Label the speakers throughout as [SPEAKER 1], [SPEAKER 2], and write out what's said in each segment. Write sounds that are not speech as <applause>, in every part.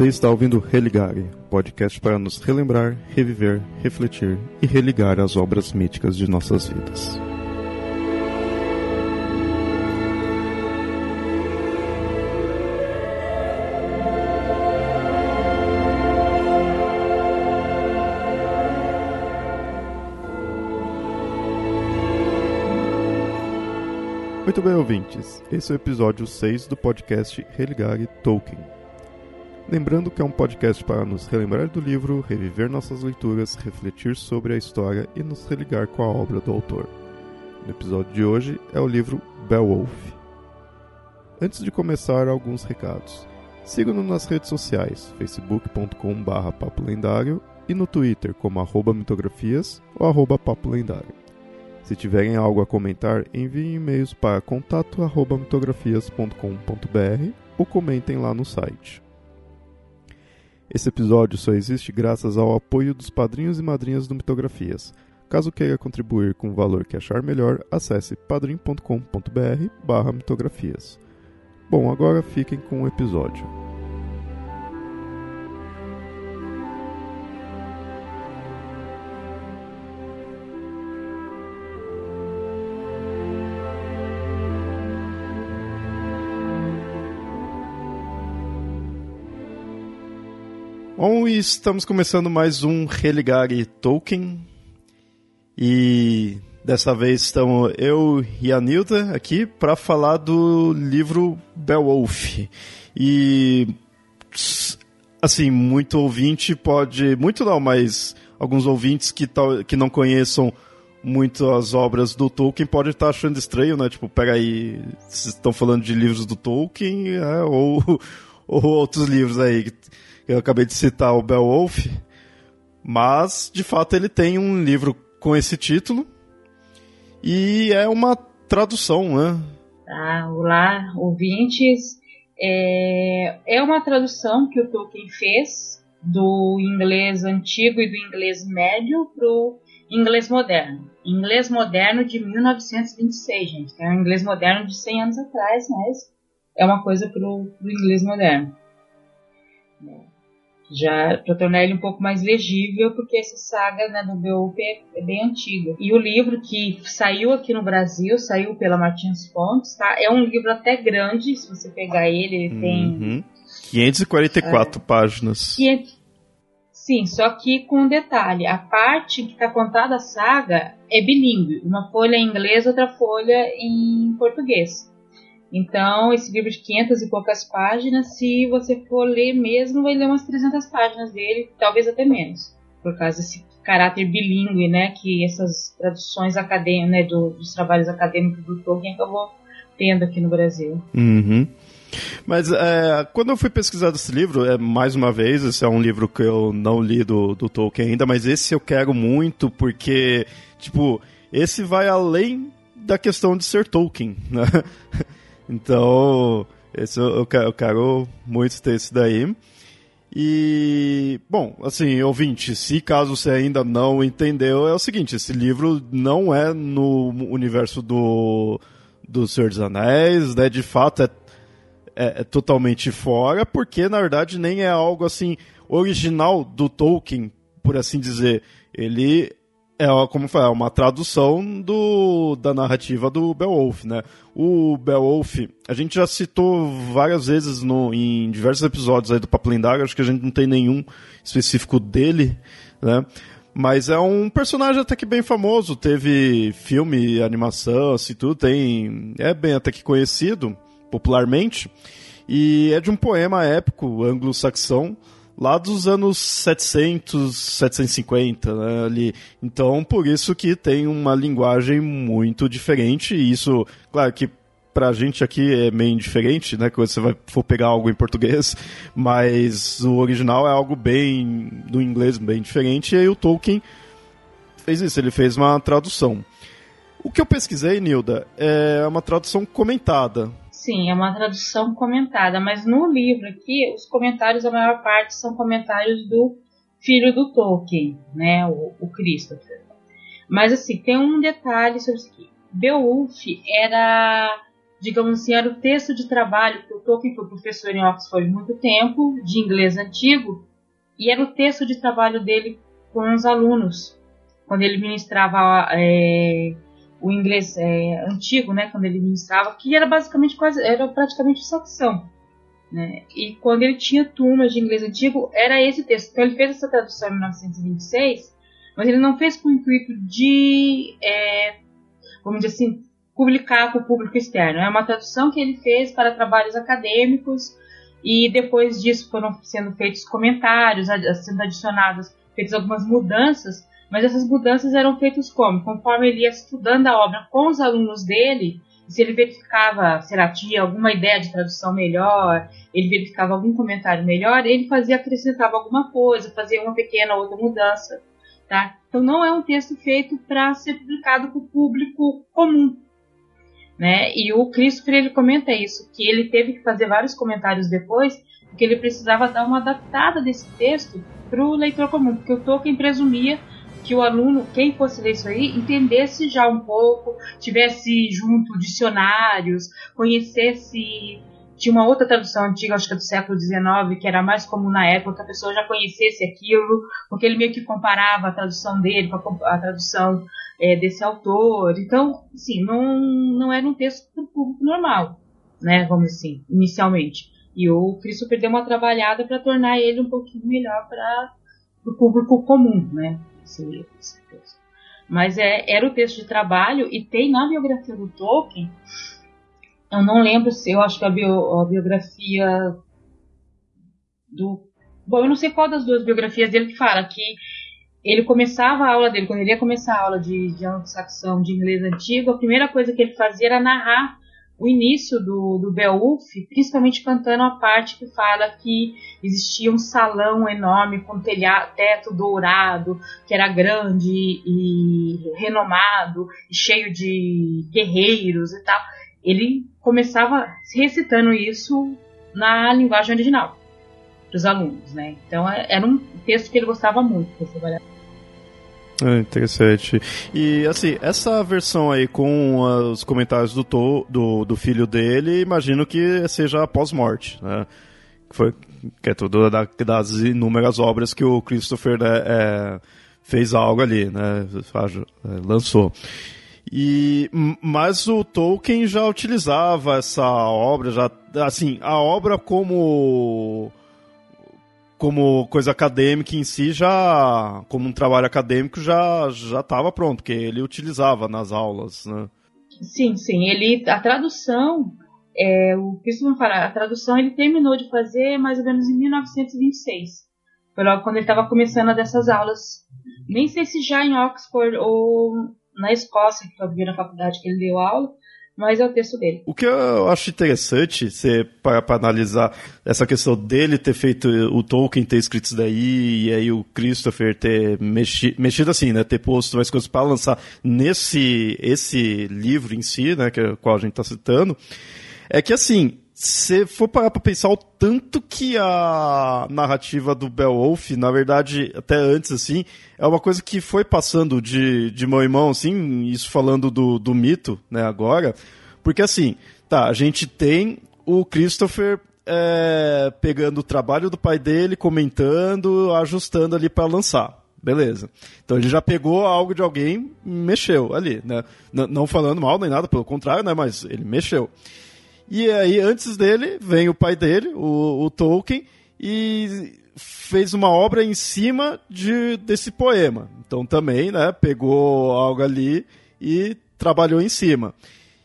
[SPEAKER 1] Você está ouvindo Religare, podcast para nos relembrar, reviver, refletir e religar as obras míticas de nossas vidas. Muito bem, ouvintes. Esse é o episódio 6 do podcast Religare Tolkien. Lembrando que é um podcast para nos relembrar do livro, reviver nossas leituras, refletir sobre a história e nos religar com a obra do autor. No episódio de hoje é o livro Beowulf. Antes de começar, alguns recados. Siga-nos nas redes sociais, facebook.com.br papolendário e no Twitter como arroba mitografias ou arroba papolendário. Se tiverem algo a comentar, enviem e-mails para contato@mitografias.com.br ou comentem lá no site. Esse episódio só existe graças ao apoio dos padrinhos e madrinhas do Mitografias. Caso queira contribuir com o valor que achar melhor, acesse padrim.com.br/mitografias. Bom, agora fiquem com o episódio. Bom, e estamos começando mais um Religare Tolkien. E dessa vez estamos eu e a Nilda aqui para falar do livro Beowulf. E assim, muito ouvinte pode, muito não, mas alguns ouvintes que, tal, que não conheçam muito as obras do Tolkien podem estar achando estranho, né? Tipo, peraí, vocês estão falando de livros do Tolkien é, ou, <laughs> ou outros livros aí eu acabei de citar o Beowulf, mas de fato ele tem um livro com esse título e é uma tradução, né?
[SPEAKER 2] Ah, olá, ouvintes. É, é uma tradução que o Tolkien fez do inglês antigo e do inglês médio para o inglês moderno. Inglês moderno de 1926, gente. É um inglês moderno de 100 anos atrás, mas é uma coisa para o inglês moderno já para tornar ele um pouco mais legível, porque essa saga né, do Beowulf é, é, bem antiga. E o livro que saiu aqui no Brasil, saiu pela Martins Fontes, tá? É um livro até grande, se você pegar ele, ele uhum. tem
[SPEAKER 1] 544 é, páginas. 500,
[SPEAKER 2] sim, só que com um detalhe, a parte que está contada a saga é bilíngue, uma folha em inglês, outra folha em português. Então, esse livro de 500 e poucas páginas, se você for ler mesmo, vai ler umas 300 páginas dele, talvez até menos, por causa desse caráter bilíngue, né, que essas traduções acadêmicas, né, do, dos trabalhos acadêmicos do Tolkien acabou tendo aqui no Brasil.
[SPEAKER 1] Uhum. Mas é, quando eu fui pesquisar esse livro, é, mais uma vez, esse é um livro que eu não li do, do Tolkien ainda, mas esse eu quero muito porque, tipo, esse vai além da questão de ser Tolkien, né? <laughs> Então, esse eu, eu quero muito ter esse daí. E, bom, assim, ouvinte, se caso você ainda não entendeu, é o seguinte: esse livro não é no universo do, do Senhor dos Anéis, né? De fato, é, é, é totalmente fora, porque na verdade nem é algo assim original do Tolkien, por assim dizer. Ele é, como foi, é uma tradução do, da narrativa do Beowulf, né? O Beowulf, a gente já citou várias vezes no, em diversos episódios aí do Papo Lendário, acho que a gente não tem nenhum específico dele, né? Mas é um personagem até que bem famoso, teve filme, animação, assim tudo, tem, é bem até que conhecido popularmente, e é de um poema épico anglo-saxão, lá dos anos 700, 750, né, ali. Então, por isso que tem uma linguagem muito diferente, e isso, claro que pra gente aqui é meio indiferente, né, quando você vai for pegar algo em português, <laughs> mas o original é algo bem, do inglês bem diferente, e aí o Tolkien fez isso, ele fez uma tradução. O que eu pesquisei, Nilda, é uma tradução comentada.
[SPEAKER 2] Sim, é uma tradução comentada, mas no livro aqui, os comentários, a maior parte são comentários do filho do Tolkien, né, o, o Christopher. Mas assim, tem um detalhe sobre isso aqui. Beowulf era digamos assim, era o texto de trabalho, que o Tolkien foi professor em Oxford muito tempo, de inglês antigo, e era o texto de trabalho dele com os alunos, quando ele ministrava é, o inglês é, antigo, né, quando ele ministrava, que era basicamente quase, era praticamente satisfação. Né? E quando ele tinha turmas de inglês antigo, era esse texto. Então ele fez essa tradução em 1926, mas ele não fez com o intuito de, é, vamos dizer assim, publicar para o público externo. É uma tradução que ele fez para trabalhos acadêmicos e depois disso foram sendo feitos comentários, sendo adicionadas, feitas algumas mudanças, mas essas mudanças eram feitas como? Conforme ele ia estudando a obra com os alunos dele, se ele verificava, sei lá, tinha alguma ideia de tradução melhor, ele verificava algum comentário melhor, ele fazia, acrescentava alguma coisa, fazia uma pequena outra mudança, tá? Então não é um texto feito para ser publicado para o público comum, né? E o Christopher ele comenta isso, que ele teve que fazer vários comentários depois, porque ele precisava dar uma adaptada desse texto para o leitor comum, porque o Tolkien presumia que o aluno, quem fosse ler isso aí, entendesse já um pouco, tivesse junto dicionários, conhecesse. Tinha uma outra tradução antiga, acho que é do século XIX, que era mais comum na época, que a pessoa já conhecesse aquilo, porque ele meio que comparava a tradução dele com a, tradução é, desse autor. Então, sim, não, não era um texto para o público normal, né? Vamos assim, inicialmente. E o Cristo perdeu uma trabalhada para tornar ele um pouquinho melhor para o público comum, né? Esse, esse texto. Mas é, era o texto de trabalho e tem na biografia do Tolkien, eu não lembro se eu acho que a, bio, a biografia do. Bom, eu não sei qual das duas biografias dele que fala que ele começava a aula dele, quando ele ia começar a aula de, de anglo-saxão, de inglês antigo, a primeira coisa que ele fazia era narrar o início do, do Beowulf, principalmente cantando a parte que fala que existia um salão enorme com telhado, teto dourado, que era grande e renomado, e cheio de guerreiros e tal. Ele começava recitando isso na linguagem original para os alunos, né? Então é, era um texto que ele gostava muito de trabalhar.
[SPEAKER 1] É interessante. E assim, essa versão aí com os comentários do, to, do, do filho dele, imagino que seja pós-morte, né? Foi, que é tudo da, das inúmeras obras que o Christopher né, é, fez algo ali, né? É, lançou. E, mas o Tolkien já utilizava essa obra, já, assim, a obra como como coisa acadêmica em si, já como um trabalho acadêmico, já já estava pronto, porque ele utilizava nas aulas, né?
[SPEAKER 2] Sim, sim. Ele, a tradução, é, o Christopher falar, a tradução ele terminou de fazer mais ou menos em 1926. Foi logo quando ele estava começando dessas aulas. Nem sei se já em Oxford ou na Escócia, que foi a primeira faculdade que ele deu aula, mas é o texto dele.
[SPEAKER 1] O que eu acho interessante, você para analisar essa questão dele ter feito o Tolkien ter escrito isso daí e aí o Christopher ter mexi, mexido assim, né, ter posto mais coisas para lançar nesse esse livro em si, né, que é qual a gente está citando, é que assim se for parar pra pensar o tanto que a narrativa do Beowulf, na verdade, até antes, assim, é uma coisa que foi passando de, de mão em mão, assim, isso falando do, do mito, né, agora, porque assim, tá, a gente tem o Christopher é, pegando o trabalho do pai dele, comentando, ajustando ali para lançar. Beleza. Então ele já pegou algo de alguém, mexeu ali, né? N não falando mal nem nada, pelo contrário, né? Mas ele mexeu. E aí, antes dele, vem o pai dele, o, o Tolkien, e fez uma obra em cima de, desse poema. Então também, né, pegou algo ali e trabalhou em cima.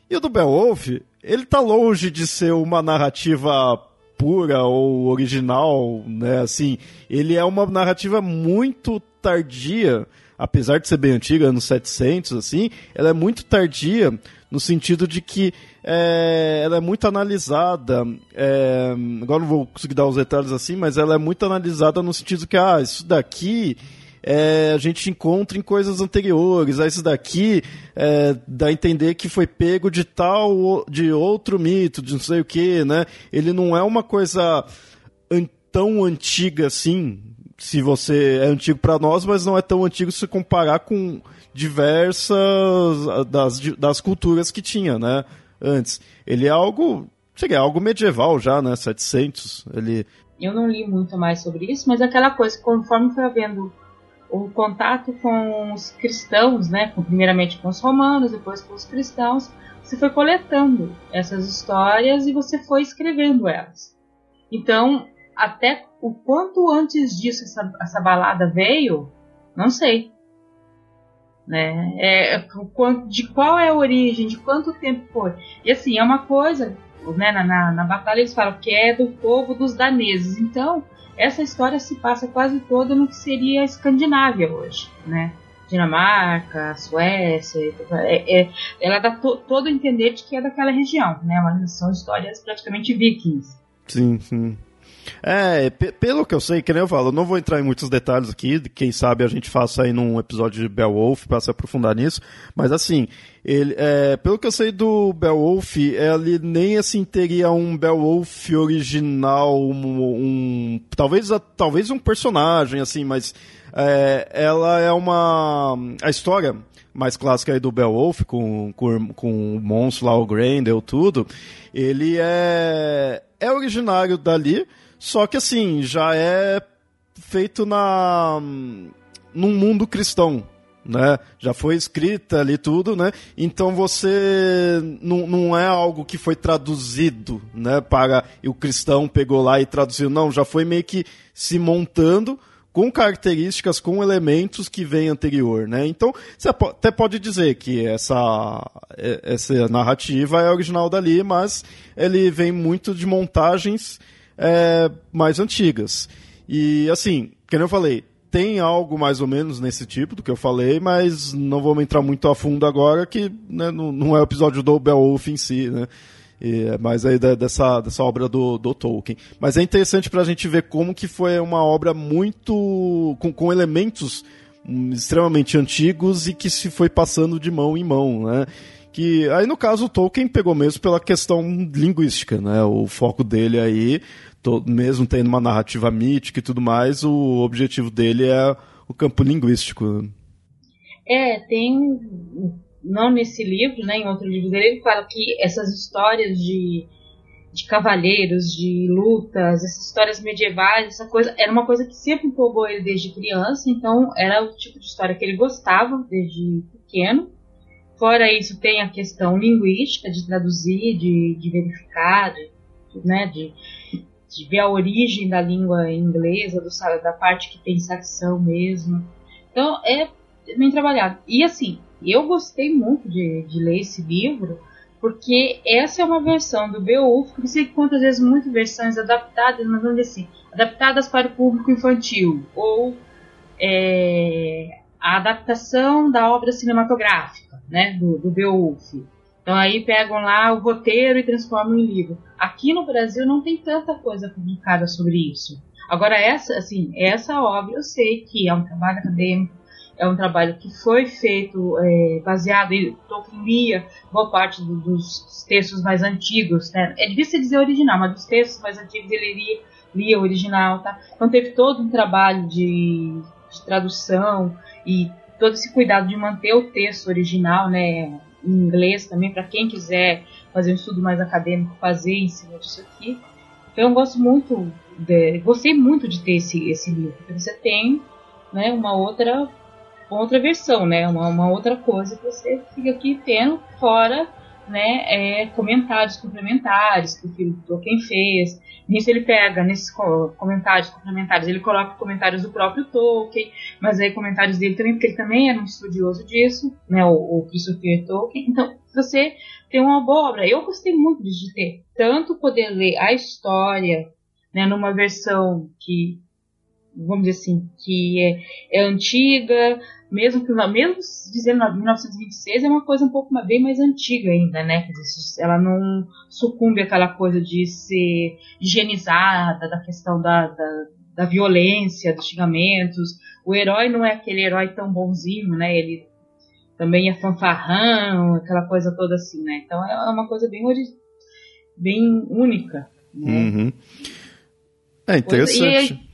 [SPEAKER 1] E o do Beowulf, ele tá longe de ser uma narrativa pura ou original, né, assim, ele é uma narrativa muito tardia, apesar de ser bem antiga, anos 700, assim, ela é muito tardia no sentido de que é, ela é muito analisada. É, agora não vou conseguir dar os detalhes assim, mas ela é muito analisada no sentido que, ah, isso daqui. É, a gente encontra em coisas anteriores. Ah, isso daqui é, dá a entender que foi pego de tal, de outro mito, de não sei o que, né? Ele não é uma coisa an tão antiga assim, se você é antigo para nós, mas não é tão antigo se comparar com diversas das, das culturas que tinha, né? antes. Ele é algo, cheguei, é algo medieval já, né? 700. Ele
[SPEAKER 2] eu não li muito mais sobre isso, mas aquela coisa, conforme foi havendo o contato com os cristãos, né, primeiramente com os romanos, depois com os cristãos, você foi coletando essas histórias e você foi escrevendo elas. Então, até o quanto antes disso essa, essa balada veio, não sei. Né? É, é de qual é a origem, de quanto tempo foi. E assim, é uma coisa, né, na, na, na batalha eles falam que é do povo dos daneses. Então, essa história se passa quase toda no que seria a Escandinávia hoje, né? Dinamarca, Suécia, é, é, ela dá to, todo entender de que é daquela região, né? Mas são histórias praticamente vikings.
[SPEAKER 1] Sim, sim. É, pelo que eu sei, que nem eu falo, eu não vou entrar em muitos detalhes aqui, quem sabe a gente faça aí num episódio de Beowulf para se aprofundar nisso, mas assim, ele, é, pelo que eu sei do Beowulf, ele nem assim teria um Beowulf original, um, um talvez, talvez um personagem assim, mas é, ela é uma a história mais clássica aí do Beowulf, com, com, com o monstro lá, o Grendel, tudo, ele é, é originário dali, só que assim, já é feito na num mundo cristão, né? Já foi escrita ali tudo, né? Então você não, não é algo que foi traduzido, né? Para o cristão pegou lá e traduziu, não, já foi meio que se montando com características, com elementos que vem anterior, né? Então, você até pode dizer que essa, essa narrativa é original dali, mas ele vem muito de montagens é, mais antigas. E, assim, como eu falei, tem algo mais ou menos nesse tipo do que eu falei, mas não vamos entrar muito a fundo agora, que né, não, não, é o episódio do Beowulf em si, né? É mais aí dessa, dessa obra do, do Tolkien. Mas é interessante para a gente ver como que foi uma obra muito... com, com elementos extremamente antigos e que se foi passando de mão em mão, né? Que aí no caso o Tolkien pegou mesmo pela questão linguística, né? O foco dele aí, mesmo tendo uma narrativa mítica e tudo mais, o objetivo dele é o campo linguístico.
[SPEAKER 2] É, tem não nesse livro, né, em outro livro dele, ele fala que essas histórias de, de cavalheiros, de lutas, essas histórias medievais, essa coisa, era uma coisa que sempre empolgou ele desde criança, então era o tipo de história que ele gostava desde pequeno. Fora isso, tem a questão linguística, de traduzir, de, de verificar, de, né, de, de ver a origem da língua inglesa, do, da parte que tem saxão mesmo. Então, é bem trabalhado. E assim, eu gostei muito de, de ler esse livro, porque essa é uma versão do Beowulf, que encontra às vezes muitas versões adaptadas, mas vamos dizer assim, adaptadas para o público infantil, ou é, a adaptação da obra cinematográfica, né, do, do Beowulf. Então aí pegam lá o roteiro e transformam em livro. Aqui no Brasil não tem tanta coisa publicada sobre isso. Agora essa, assim, essa obra eu sei que é um trabalho acadêmico, é um trabalho que foi feito é, baseado em Tolkien lia boa parte do, dos textos mais antigos, né? É difícil dizer original, mas dos textos mais antigos ele lia, lia original, tá? Então teve todo um trabalho de, de tradução e todo esse cuidado de manter o texto original, né? Em inglês também, para quem quiser fazer um estudo mais acadêmico, fazer em cima disso aqui. Então eu gosto muito, de, gostei muito de ter esse, esse livro, porque você tem né, uma outra outra versão, né? Uma, uma outra coisa que você fica aqui tendo fora né, é, comentários complementares que o Tolkien fez. Nisso ele pega, nesses comentários complementares, ele coloca comentários do próprio Tolkien, mas aí comentários dele também, porque ele também era um estudioso disso, né, o, o Christopher Tolkien. Então, você tem uma boa obra. Eu gostei muito de ter tanto poder ler a história, né, numa versão que vamos dizer assim, que é, é antiga, mesmo que mesmo dizendo 1926 é uma coisa um pouco bem mais antiga ainda, né? Ela não sucumbe àquela coisa de ser higienizada, da questão da, da, da violência, dos xingamentos. O herói não é aquele herói tão bonzinho, né? Ele também é fanfarrão, aquela coisa toda assim, né? Então é uma coisa bem bem única. Né?
[SPEAKER 1] Uhum. É interessante.
[SPEAKER 2] E,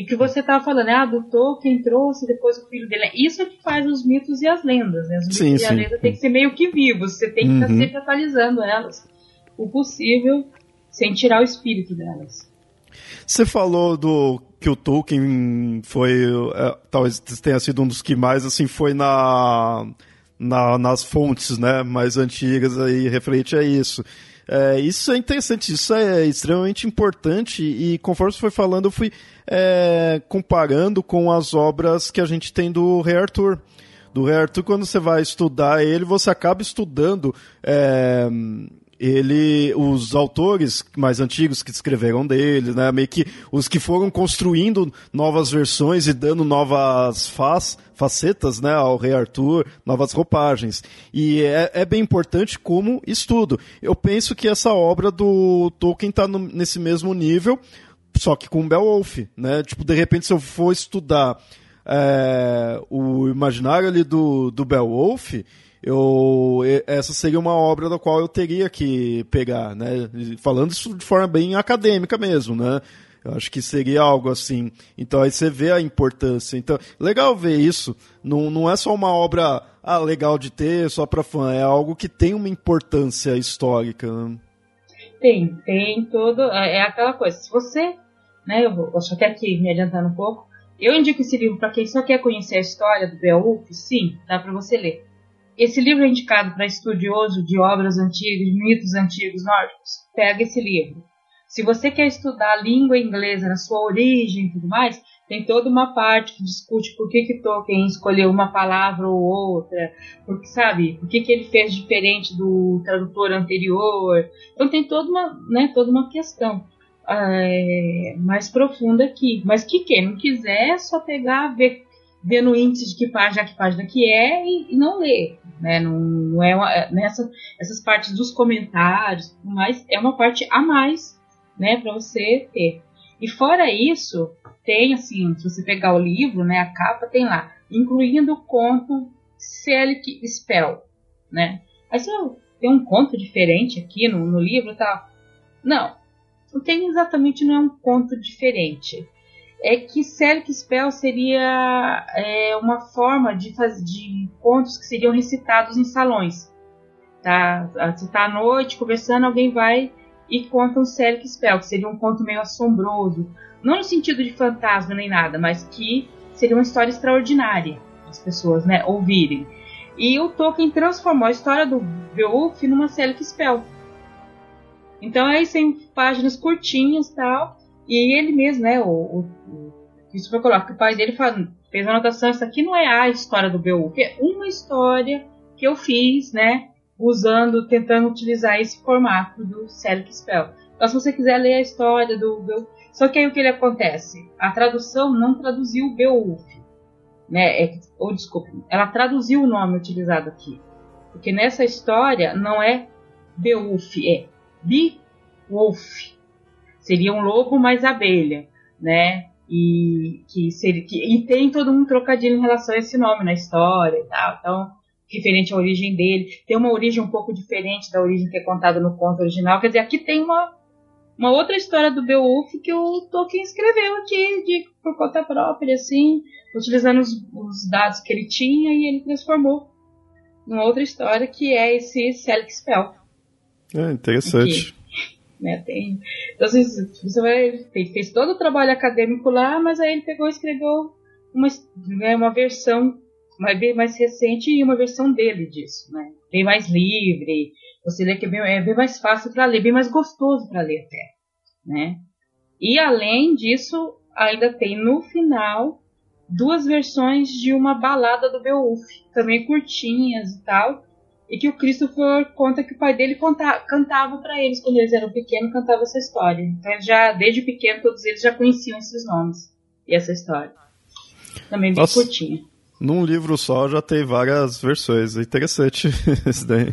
[SPEAKER 2] E que você estava falando, ah, do Tolkien trouxe depois o filho dele. Isso é que faz os mitos e as lendas, né? Os mitos
[SPEAKER 1] Sim,
[SPEAKER 2] e
[SPEAKER 1] sim.
[SPEAKER 2] lenda tem que ser meio que vivos, você tem que estar
[SPEAKER 1] Uhum.
[SPEAKER 2] sempre atualizando elas. O possível, sem tirar o espírito delas.
[SPEAKER 1] Você falou do que o Tolkien foi, é, talvez tenha sido um dos que mais assim foi na, na- nas fontes, né, mais antigas aí referente a isso. É, isso é interessante, isso é extremamente importante e conforme você foi falando, eu fui é, comparando com as obras que a gente tem do Rei Arthur. Do Rei Arthur, quando você vai estudar ele, você acaba estudando é, ele, os autores mais antigos que escreveram dele, né, meio que os que foram construindo novas versões e dando novas faz, facetas, né, ao Rei Arthur, novas roupagens. E é, é bem importante como estudo. Eu penso que essa obra do Tolkien está nesse mesmo nível, só que com Beowulf, né? Tipo, de repente, se eu for estudar é, o imaginário ali do, do Beowulf, eu, essa seria uma obra da qual eu teria que pegar, né? Falando isso de forma bem acadêmica mesmo, né? Eu acho que seria algo assim. Então aí você vê a importância. Então, legal ver isso. Não, não é só uma obra ah, legal de ter, só para fã. É algo que tem uma importância histórica. Né?
[SPEAKER 2] Tem, tem todo. É é aquela coisa. Se você. Né, eu, vou, eu só quero aqui me adiantando um pouco. Eu indico esse livro para quem só quer conhecer a história do Beowulf. Sim, dá para você ler. Esse livro é indicado para estudioso de obras antigas, de mitos antigos nórdicos. Pega esse livro. Se você quer estudar a língua inglesa na sua origem e tudo mais, tem toda uma parte que discute por que, que Tolkien escolheu uma palavra ou outra, porque sabe, por que, que ele fez diferente do tradutor anterior. Então tem toda uma, né, toda uma questão é, mais profunda aqui. Mas que quem não quiser é só pegar, ver, ver no índice de que página, que página que é e, e não ler. Né? Não, não é uma, nessa, essas partes dos comentários, mas é uma parte a mais né, para você ter. E fora isso, tem assim, se você pegar o livro, né, a capa tem lá, incluindo o conto Selic Spell, né? Aí você tem um conto diferente aqui no, no livro, tá? Não, não tem exatamente não é um conto diferente. É que Selic Spell seria é, uma forma de fazer de contos que seriam recitados em salões. Tá? Você tá à noite conversando, alguém vai e conta um Selic Spell, que seria um conto meio assombroso. Não no sentido de fantasma nem nada, mas que seria uma história extraordinária as pessoas né, ouvirem. E o Tolkien transformou a história do Beowulf numa Selic Spell. Então aí tem páginas curtinhas tal. E ele mesmo, né, o, o, o Christopher coloca que o pai dele fala, fez uma anotação, isso aqui não é a história do Beowulf, é uma história que eu fiz, né, usando, tentando utilizar esse formato do Selic Spell. Então se você quiser ler a história do Beowulf, só que aí o que ele acontece? A tradução não traduziu o Beowulf, né, é, ou desculpa, ela traduziu o nome utilizado aqui. Porque nessa história não é Beowulf, é Beowulf. Seria um lobo mais abelha, né? E, que seria, que, e tem todo um trocadilho em relação a esse nome na história e tal. Então, referente à origem dele. Tem uma origem um pouco diferente da origem que é contada no conto original. Quer dizer, aqui tem uma, uma outra história do Beowulf que o Tolkien escreveu aqui de, por conta própria, assim, utilizando os, os dados que ele tinha e ele transformou numa outra história que é esse Selic Spell.
[SPEAKER 1] É interessante.
[SPEAKER 2] Né, tem, então assim, você vai, fez, fez todo o trabalho acadêmico lá, mas aí ele pegou e escreveu uma, né, uma versão mais, bem mais recente e uma versão dele disso, né? Bem mais livre, você lê que é bem, é bem mais fácil para ler, bem mais gostoso para ler até, né? E além disso, ainda tem no final duas versões de uma balada do Beowulf, também curtinhas e tal, e que o Christopher conta que o pai dele conta, cantava para eles quando eles eram pequenos, cantava essa história. Então ele já desde pequeno todos eles já conheciam esses nomes e essa história. Também bem
[SPEAKER 1] Nossa.
[SPEAKER 2] curtinha.
[SPEAKER 1] Num livro só já tem várias versões. É interessante <laughs> isso daí.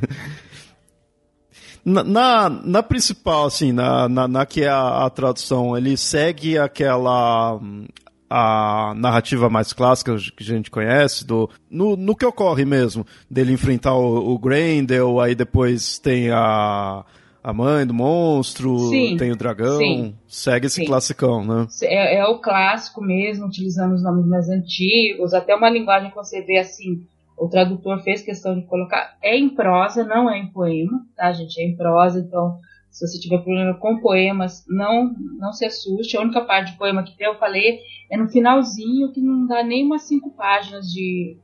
[SPEAKER 1] Na, na, na principal, assim, na, na, na que é a, a tradução, ele segue aquela hum, a narrativa mais clássica que a gente conhece, do, no, no que ocorre mesmo, dele enfrentar o, o Grendel, aí depois tem a, a mãe do monstro, sim, tem o dragão, sim, segue esse sim. classicão, né?
[SPEAKER 2] É, é, o clássico mesmo, utilizando os nomes mais antigos, até uma linguagem que você vê assim, o tradutor fez questão de colocar, é em prosa, não é em poema, tá gente, é em prosa, então se você tiver problema com poemas, não não se assuste, a única parte de poema que eu falei é no finalzinho, que não dá nem umas cinco páginas de,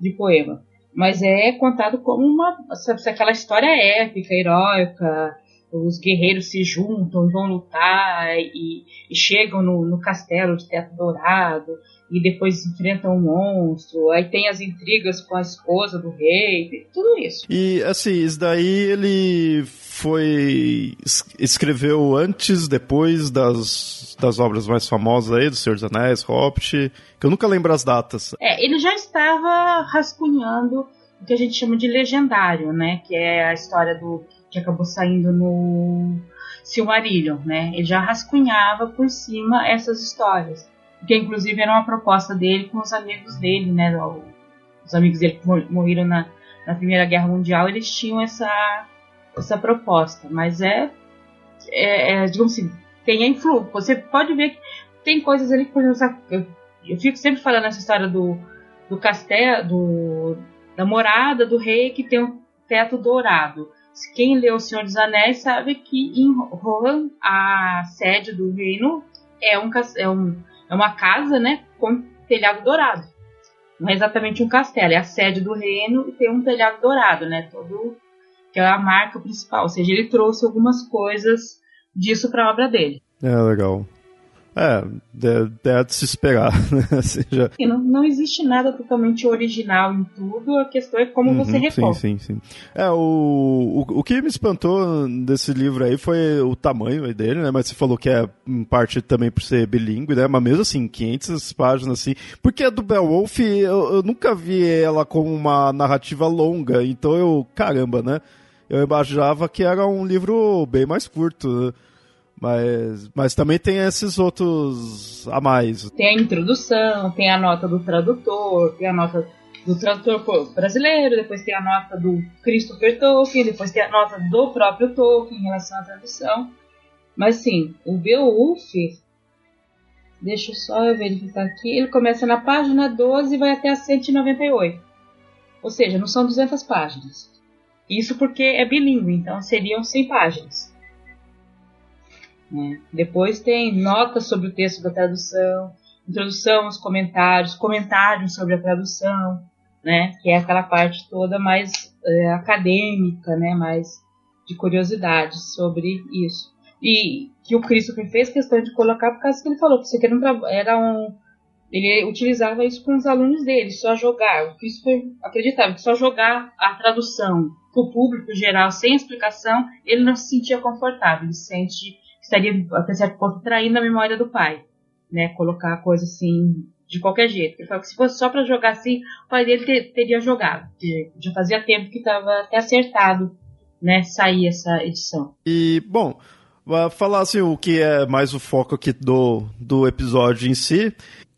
[SPEAKER 2] de poema mas é contado como uma sabe, aquela história épica, heróica, os guerreiros se juntam, vão lutar e, e chegam no, no, castelo de teto dourado e depois enfrentam um monstro. Aí tem as intrigas com a esposa do rei, tudo isso.
[SPEAKER 1] E assim, isso daí ele foi escreveu antes, depois das, das obras mais famosas aí, do Senhor dos Anéis, Hobbit, que eu nunca lembro as datas.
[SPEAKER 2] É, ele já estava rascunhando o que a gente chama de legendário, né? Que é a história do que acabou saindo no Silmarillion, né? Ele já rascunhava por cima essas histórias, que inclusive era uma proposta dele com os amigos dele, né? Os amigos dele que morreram na, na Primeira Guerra Mundial, eles tinham essa essa proposta, mas é, é, é digamos assim, tem a influência. Você pode ver que tem coisas ali que, por exemplo, eu, eu fico sempre falando essa história do, do castelo, do, da morada do rei que tem um teto dourado. Quem leu O Senhor dos Anéis sabe que em Rohan, a sede do reino é, um, é, um, é uma casa né, com telhado dourado. Não é exatamente um castelo, é a sede do reino e tem um telhado dourado, né? Todo, que é a marca principal. Ou seja, ele trouxe algumas coisas disso para a obra dele.
[SPEAKER 1] É, legal. É, é de se esperar, <laughs> né? Seja...
[SPEAKER 2] Não, não existe nada totalmente original em tudo, a questão é como uhum, você recorre.
[SPEAKER 1] Sim, sim, sim. É, o, o, o que me espantou desse livro aí foi o tamanho dele, né? Mas você falou que é em parte também por ser bilíngue, né? Mas mesmo assim, 500 páginas assim. Porque a do Beowulf, eu, eu nunca vi ela como uma narrativa longa, então eu, caramba, né? Eu imaginava que era um livro bem mais curto, né? Mas, mas também tem esses outros a mais.
[SPEAKER 2] Tem a introdução, tem a nota do tradutor, tem a nota do tradutor brasileiro, depois tem a nota do Christopher Tolkien, depois tem a nota do próprio Tolkien em relação à tradução. Mas sim, o Beowulf, deixa eu só verificar aqui, ele começa na página 12 e vai até a 198. Ou seja, não são 200 páginas. Isso porque é bilíngue, então seriam 100 páginas. Né? Depois tem notas sobre o texto da tradução, introdução aos comentários, comentários sobre a tradução, né? que é aquela parte toda mais é, acadêmica, né? mais de curiosidades sobre isso. E que o Christopher fez questão de colocar por causa que ele falou que isso aqui era um. Ele utilizava isso com os alunos dele, só jogar. O Christopher acreditava que só jogar a tradução o público geral sem explicação, ele não se sentia confortável, ele se sente estaria até certo ponto traindo a memória do pai, né? Colocar a coisa assim de qualquer jeito. Ele falou que se fosse só para jogar assim, o pai dele ter, teria jogado. Já fazia tempo que estava até acertado, né? Sair essa edição.
[SPEAKER 1] E bom, falar assim o que é mais o foco aqui do, do episódio em si.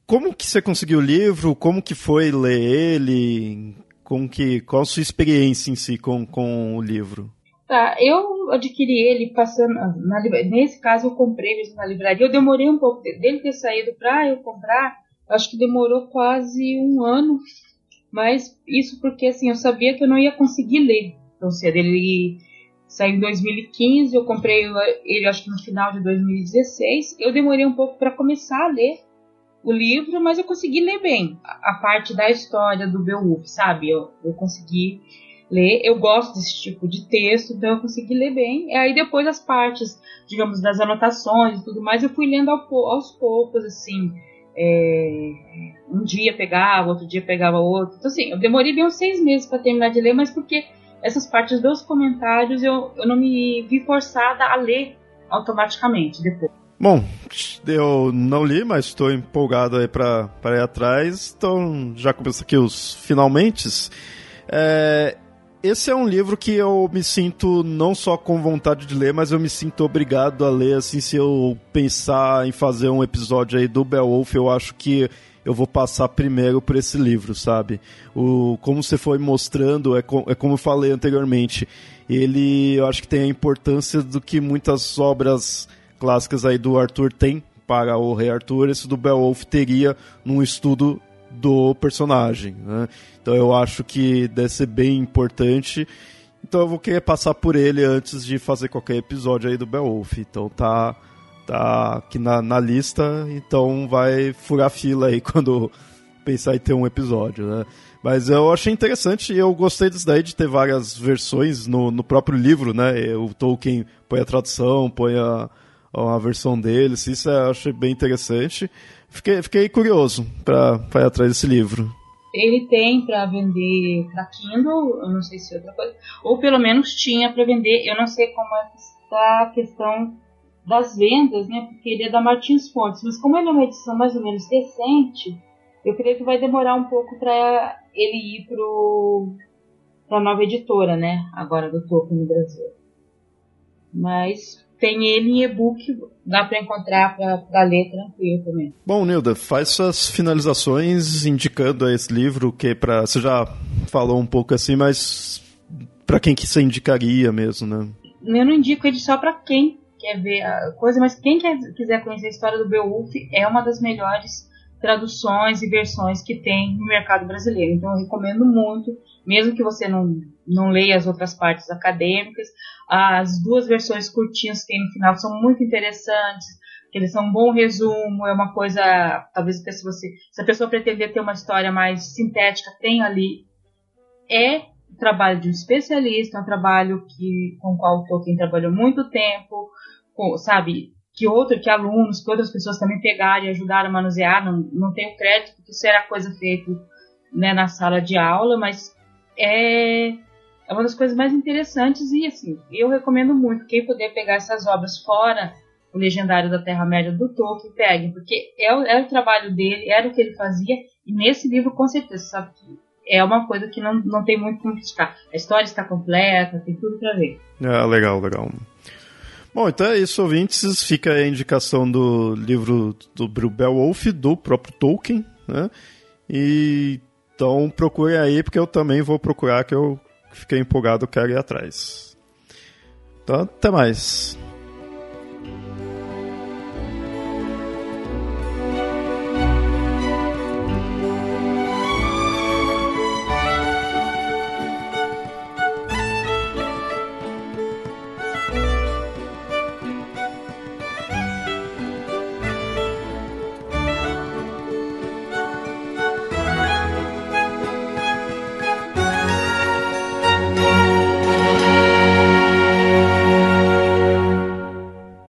[SPEAKER 1] Como que você conseguiu o livro? Como que foi ler ele? Como que, qual a sua experiência em si com, com o livro?
[SPEAKER 2] Tá, eu adquiri ele passando. Na, nesse caso, eu comprei mesmo na livraria. Eu demorei um pouco dele ter saído para eu comprar. Acho que demorou quase um ano. Mas isso porque assim, eu sabia que eu não ia conseguir ler tão cedo. Ele saiu em 2015, eu comprei ele acho que no final de 2016. Eu demorei um pouco para começar a ler o livro, mas eu consegui ler bem a, a parte da história do Beowulf, sabe? Eu, eu consegui ler. Eu gosto desse tipo de texto, então eu consegui ler bem. E aí depois as partes, digamos, das anotações e tudo mais, eu fui lendo aos poucos, assim. É, um dia pegava, outro dia pegava outro. Então, assim, eu demorei bem uns seis meses para terminar de ler, mas porque essas partes dos comentários eu, eu não me vi forçada a ler automaticamente depois.
[SPEAKER 1] Bom, eu não li, mas estou empolgado aí para ir atrás. Então, já começa aqui os finalmente. É, esse é um livro que eu me sinto não só com vontade de ler, mas eu me sinto obrigado a ler, assim, se eu pensar em fazer um episódio aí do Beowulf, eu acho que eu vou passar primeiro por esse livro, sabe? O, como você foi mostrando, é, com, é como eu falei anteriormente, ele, eu acho que tem a importância do que muitas obras clássicas aí do Arthur tem para o Rei Arthur, esse do Beowulf teria num estudo do personagem. Né? Então eu acho que deve ser bem importante. Então eu vou querer passar por ele antes de fazer qualquer episódio aí do Beowulf. Então tá, tá aqui na, na lista, então vai furar fila aí <laughs> quando pensar em ter um episódio, né? Mas eu achei interessante e eu gostei disso daí de ter várias versões no, no próprio livro, né? O Tolkien põe a tradução, põe a, a versão deles, isso eu achei bem interessante. Fiquei, fiquei curioso para ir atrás desse livro.
[SPEAKER 2] Ele tem para vender para Kindle, eu não sei se é outra coisa, ou pelo menos tinha para vender, eu não sei como é que está a questão das vendas, né? Porque ele é da Martins Fontes, mas como ele é uma edição mais ou menos recente, eu creio que vai demorar um pouco para ele ir pro nova editora, né? Agora do Tolkien no Brasil. Mas tem ele em e-book, dá para encontrar para ler tranquilo também.
[SPEAKER 1] Bom, Nilda, faz suas finalizações indicando esse livro, que para você já falou um pouco assim, mas para quem que você indicaria mesmo, né?
[SPEAKER 2] Eu não indico ele só para quem quer ver a coisa, mas quem quer, quiser conhecer a história do Beowulf é uma das melhores traduções e versões que tem no mercado brasileiro. Então eu recomendo muito, mesmo que você não, não leia as outras partes acadêmicas, as duas versões curtinhas que tem no final são muito interessantes, eles são um bom resumo, é uma coisa, talvez se você, se a pessoa pretender ter uma história mais sintética, tem ali. É o trabalho de um especialista, é um trabalho que, com o qual o Tolkien trabalhou muito tempo, com, sabe, que outro, que alunos, que outras pessoas também pegaram e ajudaram a manusear, não, não tenho crédito, porque isso era coisa feita né, na sala de aula, mas é é uma das coisas mais interessantes e assim, eu recomendo muito quem puder pegar essas obras fora o Legendário da Terra-média do Tolkien, peguem, porque é, é, o trabalho dele, era o que ele fazia, e nesse livro com certeza, sabe que é uma coisa que não, não tem muito como criticar. A história está completa, tem tudo para ver.
[SPEAKER 1] É, legal, legal. Bom, então é isso, ouvintes. Fica a indicação do livro do Beowulf, do próprio Tolkien, né? E então procure aí, porque eu também vou procurar, que eu fiquei empolgado, quero ir atrás. Então, até mais.